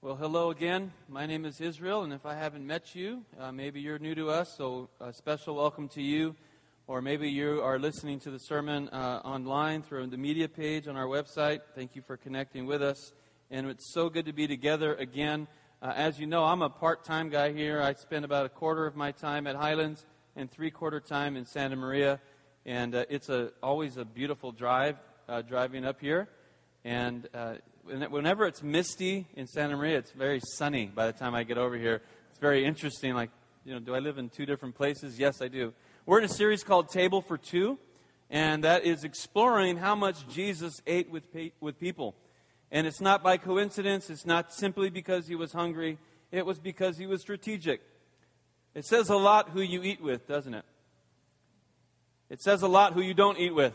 Well, hello again. My name is Israel, and if I haven't met you, uh, maybe you're new to us, so a special welcome to you. Or maybe you are listening to the sermon uh, online through the media page on our website. Thank you for connecting with us. And it's so good to be together again. Uh, as you know, I'm a part time guy here. I spend about a quarter of my time at Highlands and three quarter time in Santa Maria. And uh, it's a, always a beautiful drive uh, driving up here. And uh, whenever it's misty in Santa Maria, it's very sunny by the time I get over here. It's very interesting. Like, you know, do I live in two different places? Yes, I do. We're in a series called Table for Two, and that is exploring how much Jesus ate with, with people. And it's not by coincidence, it's not simply because he was hungry, it was because he was strategic. It says a lot who you eat with, doesn't it? It says a lot who you don't eat with.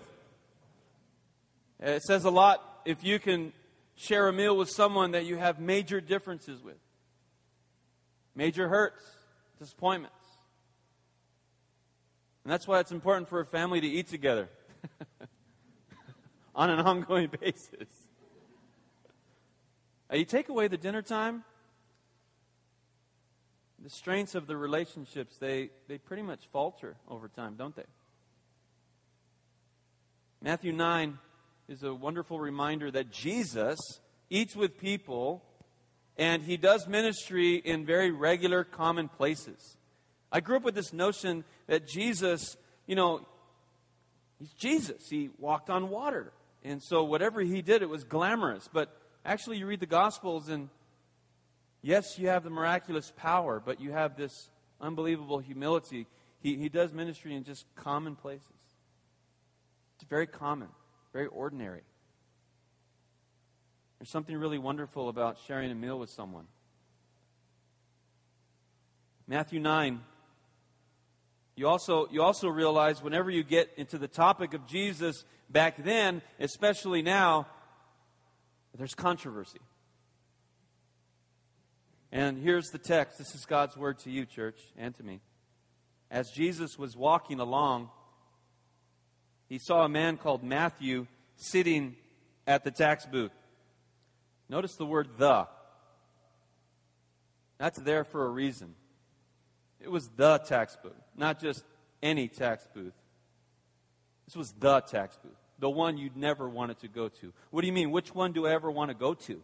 It says a lot if you can share a meal with someone that you have major differences with, major hurts, disappointments. And that's why it's important for a family to eat together on an ongoing basis. Uh, you take away the dinner time, the strengths of the relationships, they, they pretty much falter over time, don't they? Matthew 9 is a wonderful reminder that Jesus eats with people and he does ministry in very regular, common places. I grew up with this notion that Jesus, you know, he's Jesus. He walked on water. And so whatever he did, it was glamorous. But actually, you read the Gospels, and yes, you have the miraculous power, but you have this unbelievable humility. He, he does ministry in just common places. It's very common very ordinary. There's something really wonderful about sharing a meal with someone. Matthew 9. You also, you also realize whenever you get into the topic of Jesus back then, especially now, there's controversy. And here's the text. This is God's word to you, church, and to me. As Jesus was walking along, he saw a man called Matthew sitting at the tax booth. Notice the word the. That's there for a reason. It was the tax booth, not just any tax booth. This was the tax booth, the one you'd never wanted to go to. What do you mean? Which one do I ever want to go to?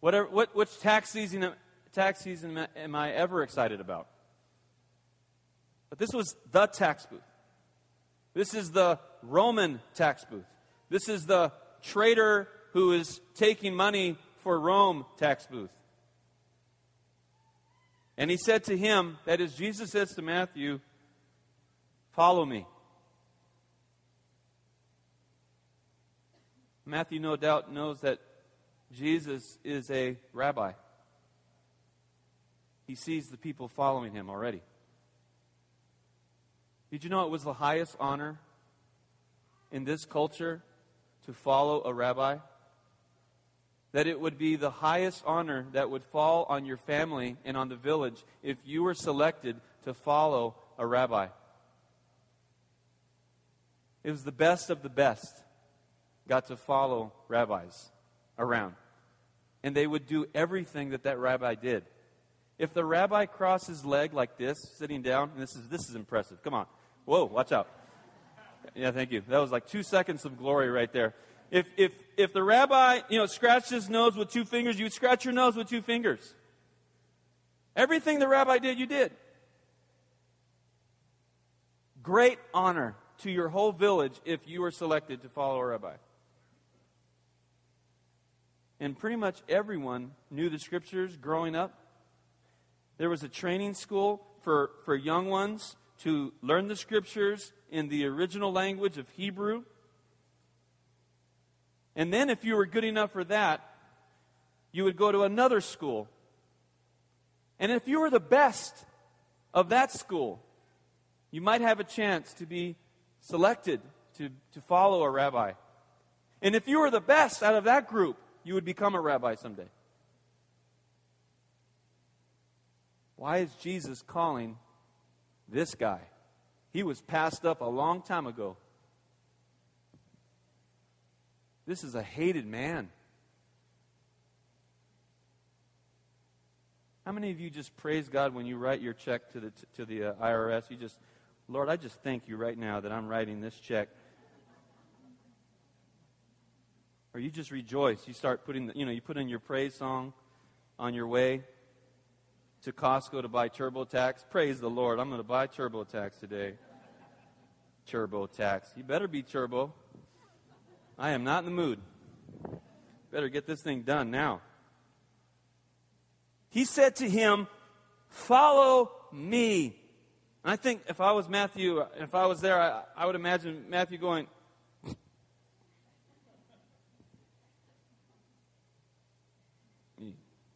Whatever, what, which tax season, tax season am I ever excited about? But this was the tax booth. This is the Roman tax booth. This is the trader who is taking money for Rome tax booth. And he said to him, that is, Jesus says to Matthew, Follow me. Matthew, no doubt, knows that Jesus is a rabbi. He sees the people following him already. Did you know it was the highest honor in this culture to follow a rabbi? That it would be the highest honor that would fall on your family and on the village if you were selected to follow a rabbi. It was the best of the best got to follow rabbis around. And they would do everything that that rabbi did. If the rabbi crossed his leg like this, sitting down, and this is, this is impressive. Come on. Whoa, watch out. Yeah, thank you. That was like two seconds of glory right there. If, if, if the rabbi, you know, scratched his nose with two fingers, you would scratch your nose with two fingers. Everything the rabbi did, you did. Great honor to your whole village if you were selected to follow a rabbi. And pretty much everyone knew the scriptures growing up. There was a training school for, for young ones to learn the scriptures in the original language of Hebrew. And then, if you were good enough for that, you would go to another school. And if you were the best of that school, you might have a chance to be selected to, to follow a rabbi. And if you were the best out of that group, you would become a rabbi someday. Why is Jesus calling this guy. He was passed up a long time ago. This is a hated man. How many of you just praise God when you write your check to the, to the uh, IRS? You just, Lord, I just thank you right now that I'm writing this check. Or you just rejoice. You start putting, the, you know, you put in your praise song on your way to Costco to buy TurboTax. Praise the Lord. I'm going to buy TurboTax today. TurboTax. You better be turbo. I am not in the mood. Better get this thing done now. He said to him, Follow me. And I think if I was Matthew, uh, if I was there, I, I would imagine Matthew going,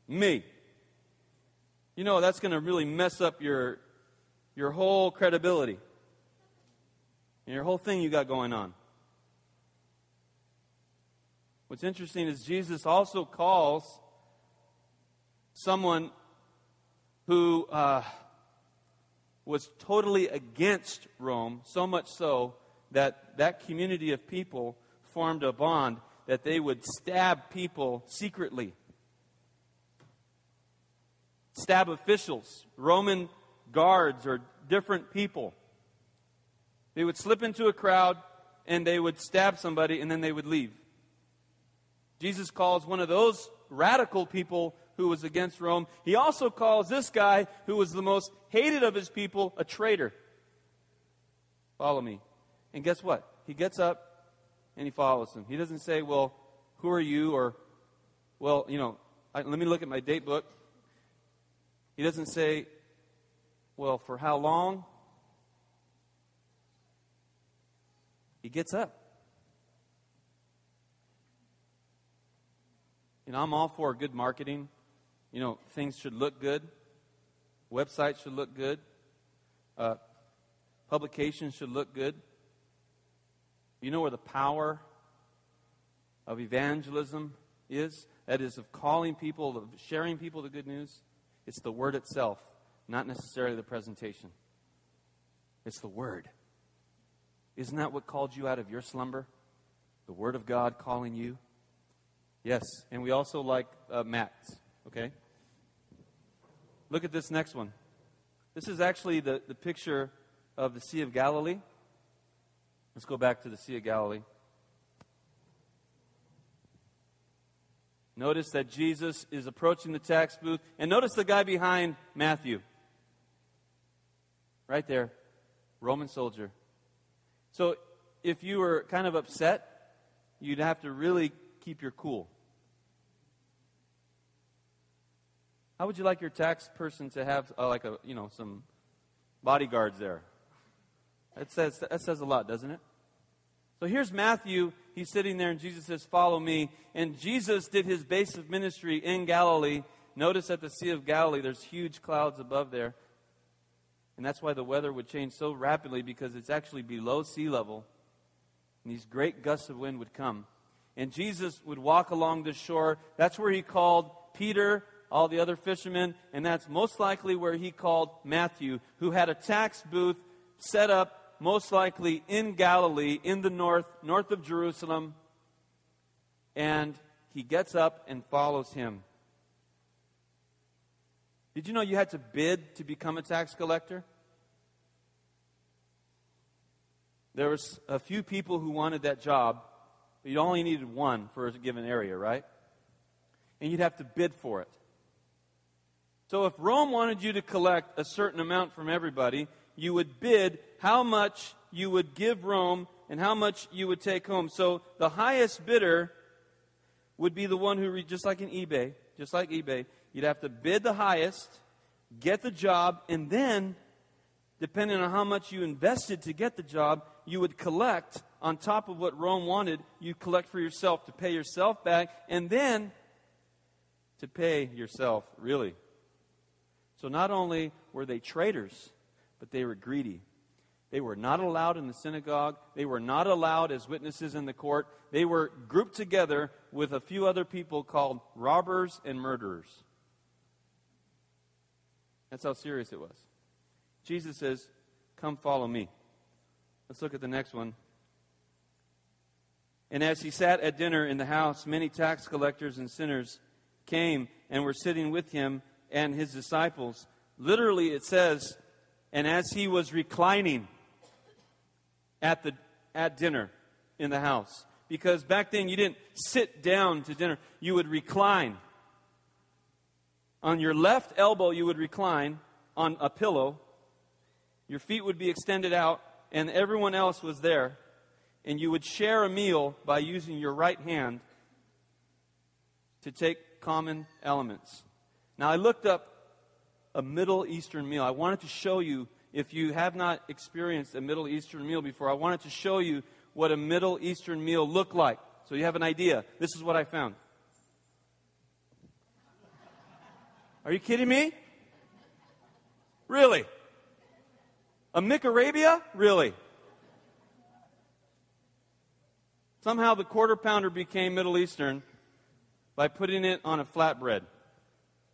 Me. You know, that's going to really mess up your, your whole credibility and your whole thing you got going on. What's interesting is Jesus also calls someone who uh, was totally against Rome, so much so that that community of people formed a bond that they would stab people secretly. Stab officials, Roman guards, or different people. They would slip into a crowd and they would stab somebody and then they would leave. Jesus calls one of those radical people who was against Rome. He also calls this guy, who was the most hated of his people, a traitor. Follow me. And guess what? He gets up and he follows him. He doesn't say, Well, who are you? Or, Well, you know, I, let me look at my date book. He doesn't say, Well, for how long? He gets up. You know, I'm all for good marketing. You know, things should look good. Websites should look good. Uh, publications should look good. You know where the power of evangelism is? That is, of calling people, of sharing people the good news. It's the word itself, not necessarily the presentation. It's the word. Isn't that what called you out of your slumber? The word of God calling you? Yes, and we also like uh, okay? Look at this next one. This is actually the, the picture of the Sea of Galilee. Let's go back to the Sea of Galilee. Notice that Jesus is approaching the tax booth. And notice the guy behind Matthew. Right there. Roman soldier. So if you were kind of upset, you'd have to really keep your cool. How would you like your tax person to have, uh, like a, you know, some bodyguards there? That says, that says a lot, doesn't it? So here's Matthew. He's sitting there, and Jesus says, Follow me. And Jesus did his base of ministry in Galilee. Notice at the Sea of Galilee, there's huge clouds above there. And that's why the weather would change so rapidly because it's actually below sea level. And these great gusts of wind would come. And Jesus would walk along the shore. That's where he called Peter all the other fishermen, and that's most likely where he called Matthew, who had a tax booth set up most likely in Galilee, in the north, north of Jerusalem. And he gets up and follows him. Did you know you had to bid to become a tax collector? There was a few people who wanted that job, but you only needed one for a given area, right? And you'd have to bid for it. So if Rome wanted you to collect a certain amount from everybody, you would bid how much you would give Rome and how much you would take home. So the highest bidder would be the one who, just like in eBay, just like eBay, you'd have to bid the highest, get the job, and then, depending on how much you invested to get the job, you would collect on top of what Rome wanted, you collect for yourself to pay yourself back, and then to pay yourself, really. So not only were they traitors, but they were greedy. They were not allowed in the synagogue. They were not allowed as witnesses in the court. They were grouped together with a few other people called robbers and murderers. That's how serious it was. Jesus says, Come follow me. Let's look at the next one. And as he sat at dinner in the house, many tax collectors and sinners came and were sitting with him and his disciples. Literally, it says, and as he was reclining at, the, at dinner in the house. Because back then you didn't sit down to dinner, you would recline. On your left elbow, you would recline on a pillow. Your feet would be extended out, and everyone else was there. And you would share a meal by using your right hand to take common elements. Now, I looked up a Middle Eastern meal. I wanted to show you, if you have not experienced a Middle Eastern meal before, I wanted to show you what a Middle Eastern meal looked like. So you have an idea. This is what I found. Are you kidding me? Really? A McArabia? Really? Somehow the quarter pounder became Middle Eastern by putting it on a flatbread.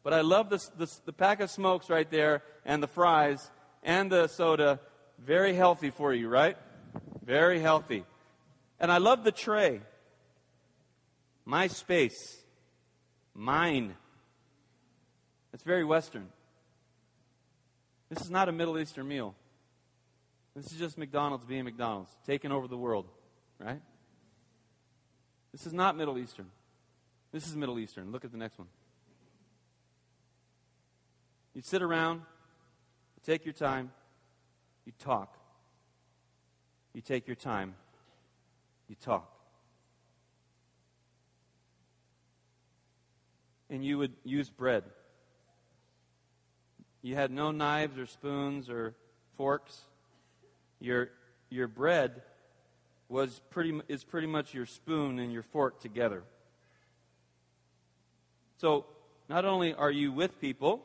But I love this, this, the pack of smokes right there and the fries and the soda. Very healthy for you, right? Very healthy. And I love the tray. My space. Mine. It's very Western. This is not a Middle Eastern meal. This is just McDonald's being McDonald's, taking over the world, right? This is not Middle Eastern. This is Middle Eastern. Look at the next one. You'd sit around, you take your time, you talk. You take your time, you talk. And you would use bread. You had no knives or spoons or forks. Your, your bread was pretty, is pretty much your spoon and your fork together. So, not only are you with people,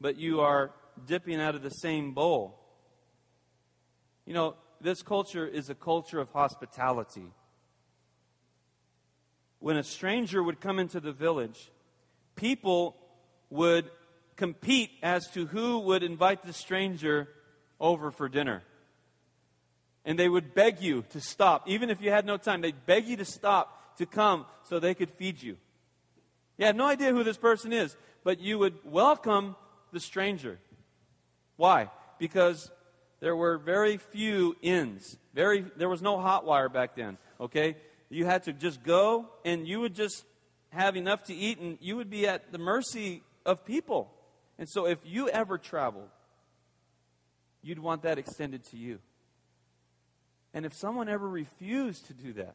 but you are dipping out of the same bowl. You know, this culture is a culture of hospitality. When a stranger would come into the village, people would compete as to who would invite the stranger over for dinner. And they would beg you to stop. Even if you had no time, they'd beg you to stop to come so they could feed you. You had no idea who this person is, but you would welcome the stranger. Why? Because there were very few inns. Very, there was no Hotwire back then. Okay, you had to just go, and you would just have enough to eat, and you would be at the mercy of people. And so, if you ever traveled, you'd want that extended to you. And if someone ever refused to do that,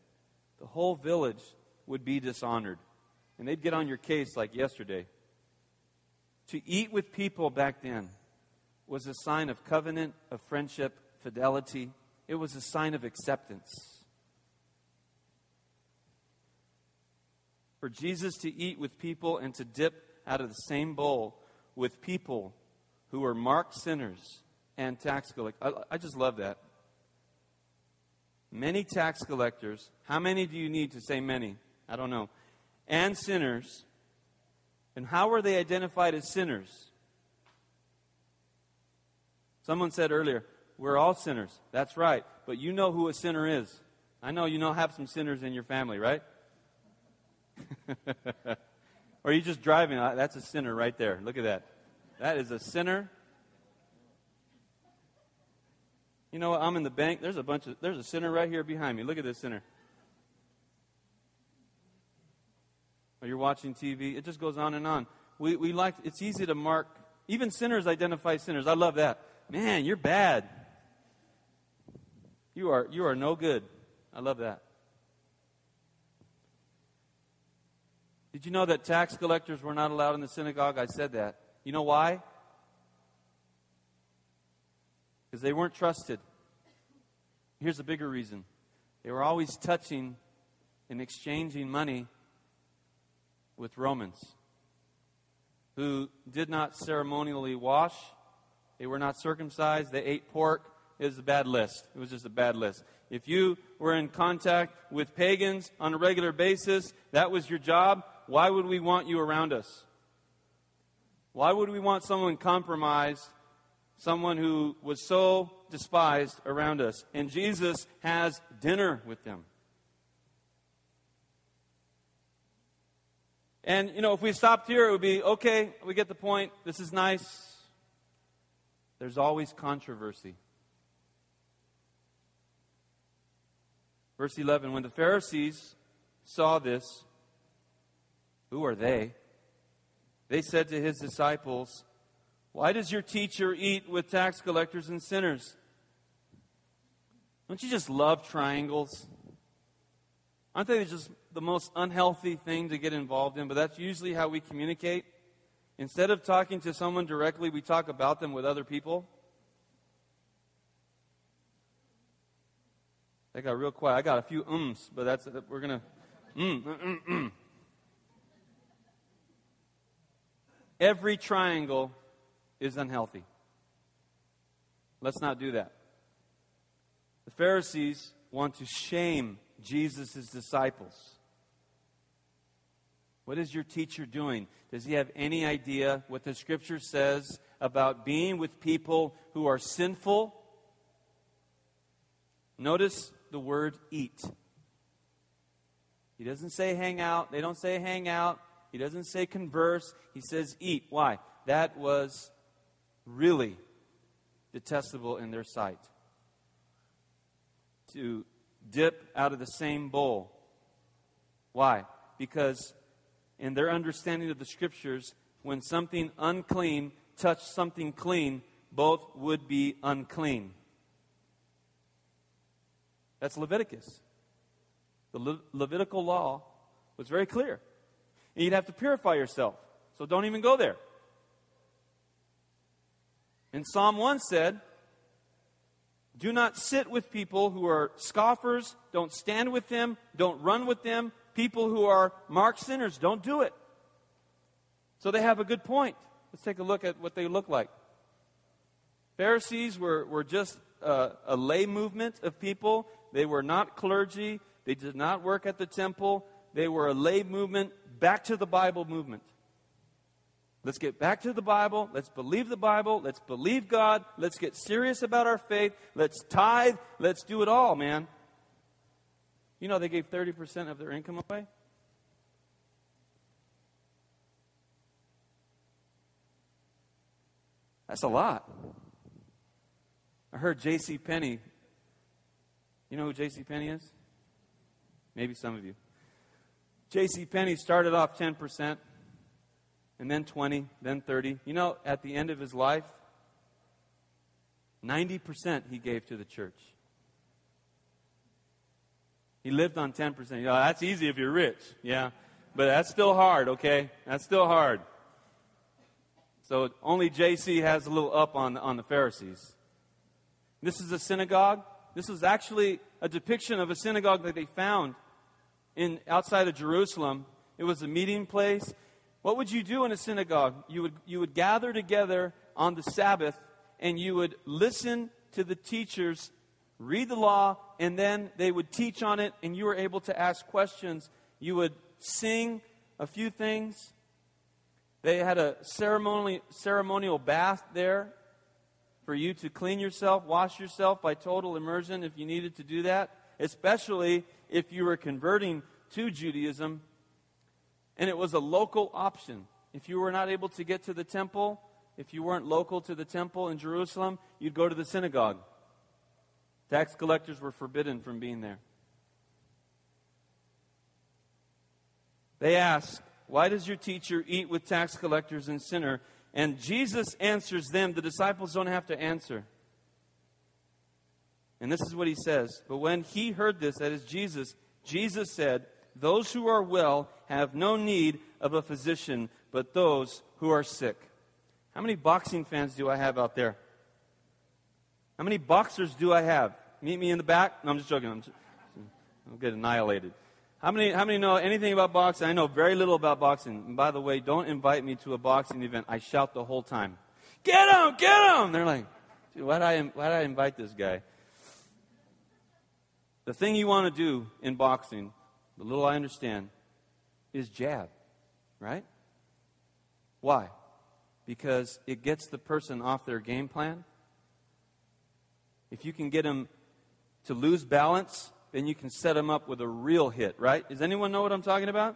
the whole village would be dishonored. And they'd get on your case like yesterday. To eat with people back then was a sign of covenant, of friendship, fidelity. It was a sign of acceptance. For Jesus to eat with people and to dip out of the same bowl with people who were marked sinners and tax collectors. I, I just love that. Many tax collectors. How many do you need to say many? I don't know and sinners. And how were they identified as sinners? Someone said earlier, we're all sinners. That's right. But you know who a sinner is. I know you know have some sinners in your family, right? or you just driving? Uh, that's a sinner right there. Look at that. That is a sinner. You know what? I'm in the bank. There's a bunch of there's a sinner right here behind me. Look at this sinner. or you're watching TV. It just goes on and on. We, we like, it's easy to mark, even sinners identify sinners. I love that. Man, you're bad. You are, you are no good. I love that. Did you know that tax collectors were not allowed in the synagogue? I said that. You know why? Because they weren't trusted. Here's a bigger reason they were always touching and exchanging money with Romans who did not ceremonially wash. They were not circumcised. They ate pork. It was a bad list. It was just a bad list. If you were in contact with pagans on a regular basis, that was your job. Why would we want you around us? Why would we want someone compromised, someone who was so despised around us? And Jesus has dinner with them. And, you know, if we stopped here, it would be okay, we get the point. This is nice. There's always controversy. Verse 11 When the Pharisees saw this, who are they? They said to his disciples, Why does your teacher eat with tax collectors and sinners? Don't you just love triangles? Aren't they just the most unhealthy thing to get involved in? But that's usually how we communicate. Instead of talking to someone directly, we talk about them with other people. I got real quiet. I got a few ums, but that's we're gonna mm, mm, mm, mm. Every triangle is unhealthy. Let's not do that. The Pharisees want to shame Jesus' disciples. What is your teacher doing? Does he have any idea what the scripture says about being with people who are sinful? Notice the word eat. He doesn't say hang out. They don't say hang out. He doesn't say converse. He says eat. Why? That was really detestable in their sight. To dip out of the same bowl. Why? Because in their understanding of the scriptures, when something unclean touched something clean, both would be unclean. That's Leviticus. The Le- Levitical law was very clear. And you'd have to purify yourself. So don't even go there. And Psalm 1 said, Do not sit with people who are scoffers. Don't stand with them. Don't run with them. People who are marked sinners, don't do it. So they have a good point. Let's take a look at what they look like. Pharisees were, were just a, a lay movement of people. They were not clergy. They did not work at the temple. They were a lay movement, back to the Bible movement. Let's get back to the Bible. Let's believe the Bible. Let's believe God. Let's get serious about our faith. Let's tithe. Let's do it all, man. You know, they gave 30% of their income away. That's a lot. I heard J.C. Penney. You know who J.C. Penney is? Maybe some of you. J.C. Penney started off 10%, and then 20, then 30. You know, at the end of his life, 90% he gave to the church. He lived on 10%. You know, that's easy if you're rich. Yeah. But that's still hard, okay? That's still hard. So only JC has a little up on, on the Pharisees. This is a synagogue. This is actually a depiction of a synagogue that they found in outside of Jerusalem. It was a meeting place. What would you do in a synagogue? You would, you would gather together on the Sabbath and you would listen to the teachers read the law, and then they would teach on it, and you were able to ask questions. You would sing a few things. They had a ceremonial, ceremonial bath there for you to clean yourself, wash yourself by total immersion if you needed to do that, especially if you were converting to Judaism. And it was a local option. If you were not able to get to the temple, if you weren't local to the temple in Jerusalem, you'd go to the synagogue. Tax collectors were forbidden from being there. They ask, Why does your teacher eat with tax collectors and sinner? And Jesus answers them. The disciples don't have to answer. And this is what he says. But when he heard this, that is Jesus, Jesus said, Those who are well have no need of a physician, but those who are sick. How many boxing fans do I have out there? How many boxers do I have? Meet me in the back? No, I'm just joking. I'm just, I'll get annihilated. How many, how many know anything about boxing? I know very little about boxing. And by the way, don't invite me to a boxing event. I shout the whole time, Get him! Get him! They're like, why did, I, why did I invite this guy? The thing you want to do in boxing, the little I understand, is jab, right? Why? Because it gets the person off their game plan if you can get them to lose balance, then you can set them up with a real hit, right? Does anyone know what I'm talking about?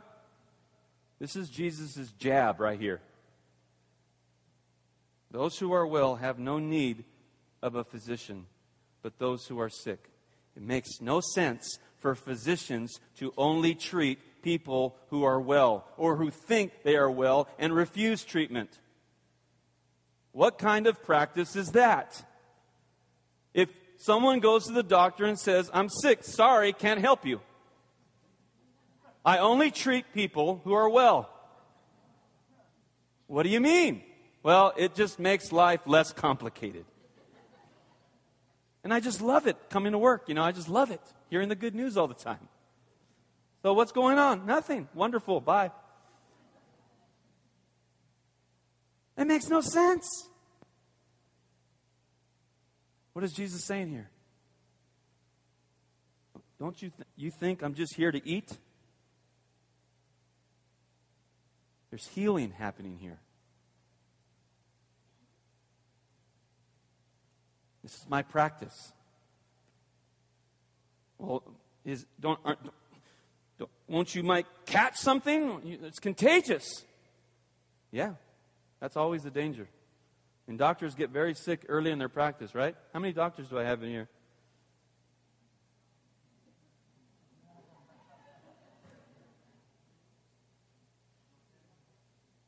This is Jesus' jab right here. Those who are well have no need of a physician, but those who are sick. It makes no sense for physicians to only treat people who are well or who think they are well and refuse treatment. What kind of practice is that? Someone goes to the doctor and says, I'm sick, sorry, can't help you. I only treat people who are well. What do you mean? Well, it just makes life less complicated. And I just love it coming to work. You know, I just love it hearing the good news all the time. So, what's going on? Nothing. Wonderful. Bye. It makes no sense. What is Jesus saying here? Don't you, th- you think I'm just here to eat? There's healing happening here. This is my practice. Well, is don't, don't won't you might catch something? It's contagious. Yeah, that's always the danger. And doctors get very sick early in their practice, right? How many doctors do I have in here?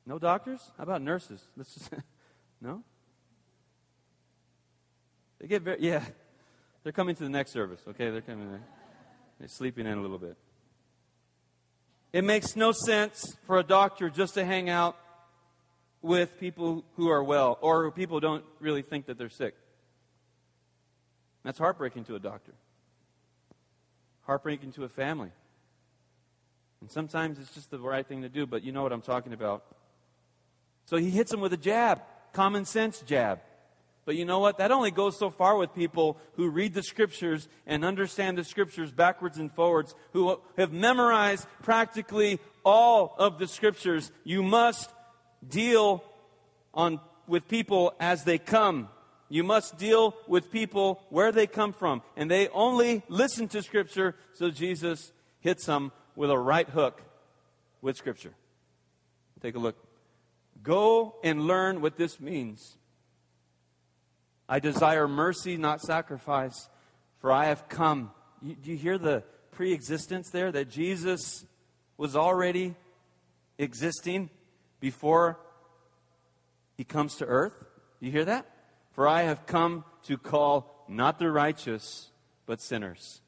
No doctors? How about nurses? Let's just no. They get very yeah. They're coming to the next service. Okay, they're coming. There. They're sleeping in a little bit. It makes no sense for a doctor just to hang out with people who are well or people don't really think that they're sick. That's heartbreaking to a doctor, heartbreaking to a family. And sometimes it's just the right thing to do, but you know what I'm talking about. So he hits him with a jab, common sense jab. But you know what? That only goes so far with people who read the scriptures and understand the scriptures backwards and forwards, who have memorized practically all of the scriptures. You must deal on, with people as they come. You must deal with people where they come from. And they only listen to Scripture, so Jesus hits them with a right hook with Scripture. Take a look. Go and learn what this means. I desire mercy, not sacrifice, for I have come. You, do you hear the pre existence there? That Jesus was already existing before he comes to earth. You hear that? For I have come to call not the righteous, but sinners.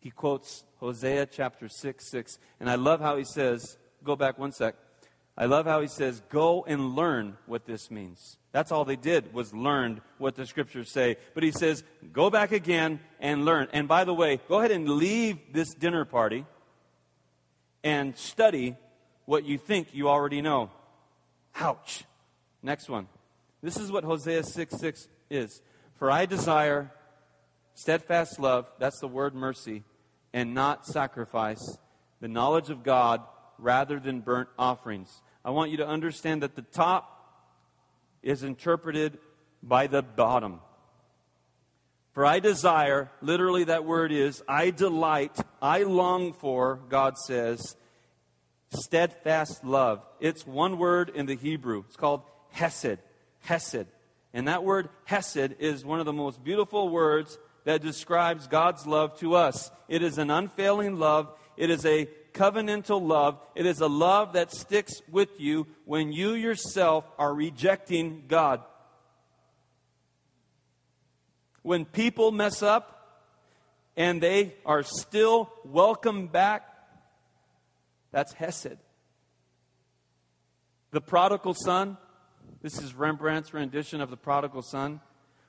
He quotes Hosea chapter 6 6. And I love how he says, go back one sec. I love how he says, go and learn what this means. That's all they did was learn what the scriptures say. But he says, go back again and learn. And by the way, go ahead and leave this dinner party and study what you think you already know. Ouch. Next one. This is what Hosea 6 6 is. For I desire steadfast love, that's the word mercy, and not sacrifice, the knowledge of God rather than burnt offerings. I want you to understand that the top is interpreted by the bottom. For I desire, literally that word is, I delight, I long for, God says, steadfast love. It's one word in the Hebrew. It's called hesed. Hesed. And that word hesed is one of the most beautiful words that describes God's love to us. It is an unfailing love. It is a covenantal love. It is a love that sticks with you when you yourself are rejecting God. When people mess up and they are still welcome back that's Hesed. The prodigal son, this is Rembrandt's rendition of the prodigal son.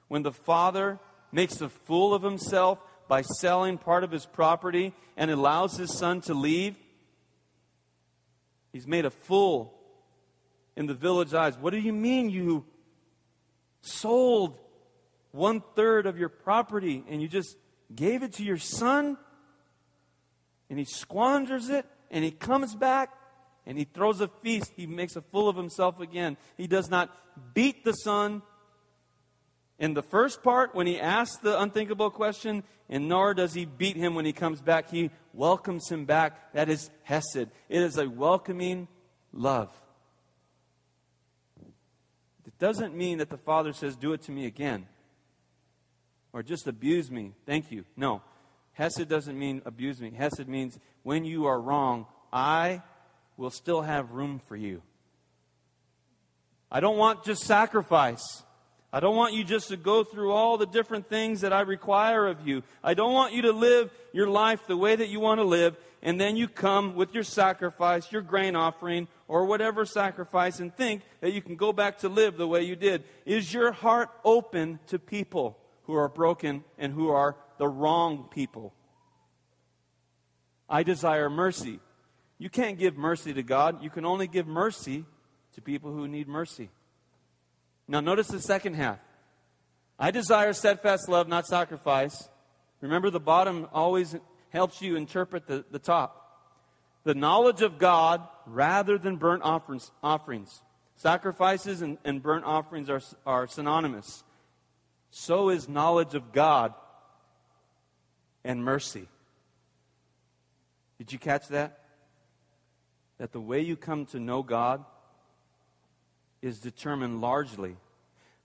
When the father makes a fool of himself by selling part of his property and allows his son to leave, he's made a fool in the village eyes. What do you mean you sold one third of your property and you just gave it to your son? And he squanders it and he comes back and he throws a feast. He makes a fool of himself again. He does not beat the son. in the first part when he asks the unthinkable question, and nor does he beat him when he comes back. He welcomes him back. That is Hesed. It is a welcoming love. It doesn't mean that the Father says, Do it to me again, or just abuse me. Thank you. No. Hesed doesn't mean abuse me. Hesed means when you are wrong, I will still have room for you. I don't want just sacrifice. I don't want you just to go through all the different things that I require of you. I don't want you to live your life the way that you want to live, and then you come with your sacrifice, your grain offering, or whatever sacrifice, and think that you can go back to live the way you did. Is your heart open to people who are broken and who are the wrong people? I desire mercy. You can't give mercy to God. You can only give mercy to people who need mercy. Now, notice the second half. I desire steadfast love, not sacrifice. Remember, the bottom always helps you interpret the, the top. The knowledge of God rather than burnt offerings. offerings. Sacrifices and, and burnt offerings are, are synonymous. So is knowledge of God and mercy. Did you catch that? That the way you come to know God is determined largely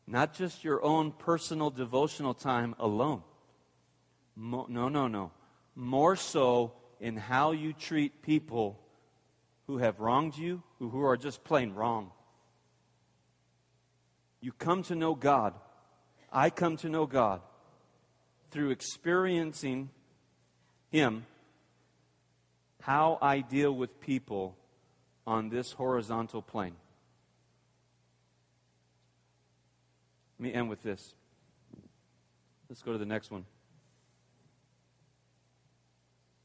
not just your own personal devotional time alone. Mo- no, no, no. More so in how you treat people who have wronged you, who are just plain wrong. You come to know God. I come to know God through experiencing Him, how I deal with people on this horizontal plane. Let me end with this. Let's go to the next one.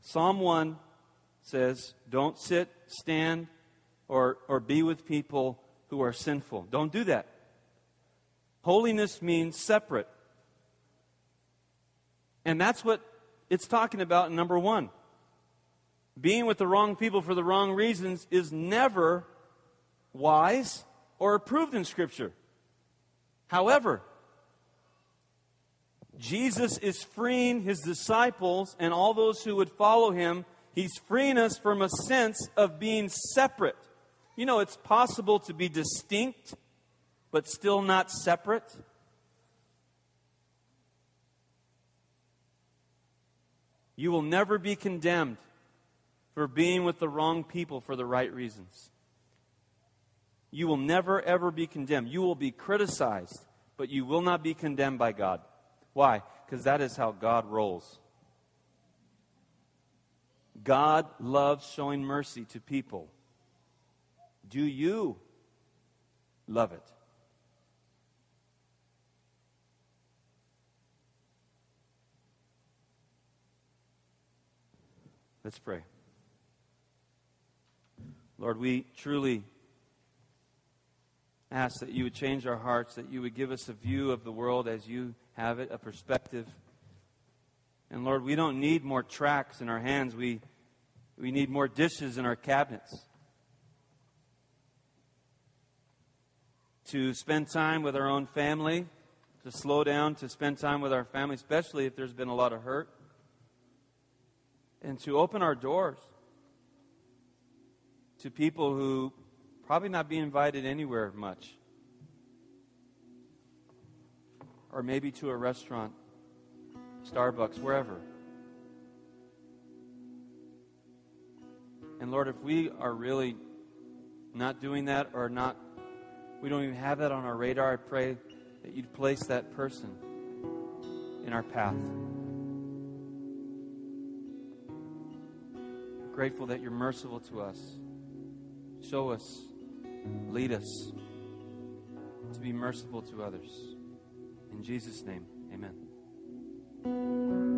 Psalm 1 says, Don't sit, stand, or, or be with people who are sinful. Don't do that. Holiness means separate. And that's what it's talking about in number one. Being with the wrong people for the wrong reasons is never wise or approved in Scripture. However, Jesus is freeing his disciples and all those who would follow him. He's freeing us from a sense of being separate. You know, it's possible to be distinct, but still not separate. You will never be condemned for being with the wrong people for the right reasons you will never, ever be condemned. You will be criticized, but you will not be condemned by God. Why? Because that is how God rolls. God loves showing mercy to people. Do you love it? Let's pray. Lord, we truly ask that you would change our hearts, that you would give us a view of the world as you have it, a perspective. And Lord, we don't need more tracts in our hands. We, we need more dishes in our cabinets. To spend time with our own family, to slow down, to spend time with our family, especially if there's been a lot of hurt. And to open our doors to people who Probably not be invited anywhere much. Or maybe to a restaurant, Starbucks, wherever. And Lord, if we are really not doing that or not, we don't even have that on our radar, I pray that you'd place that person in our path. Grateful that you're merciful to us. Show us Lead us to be merciful to others. In Jesus' name, amen.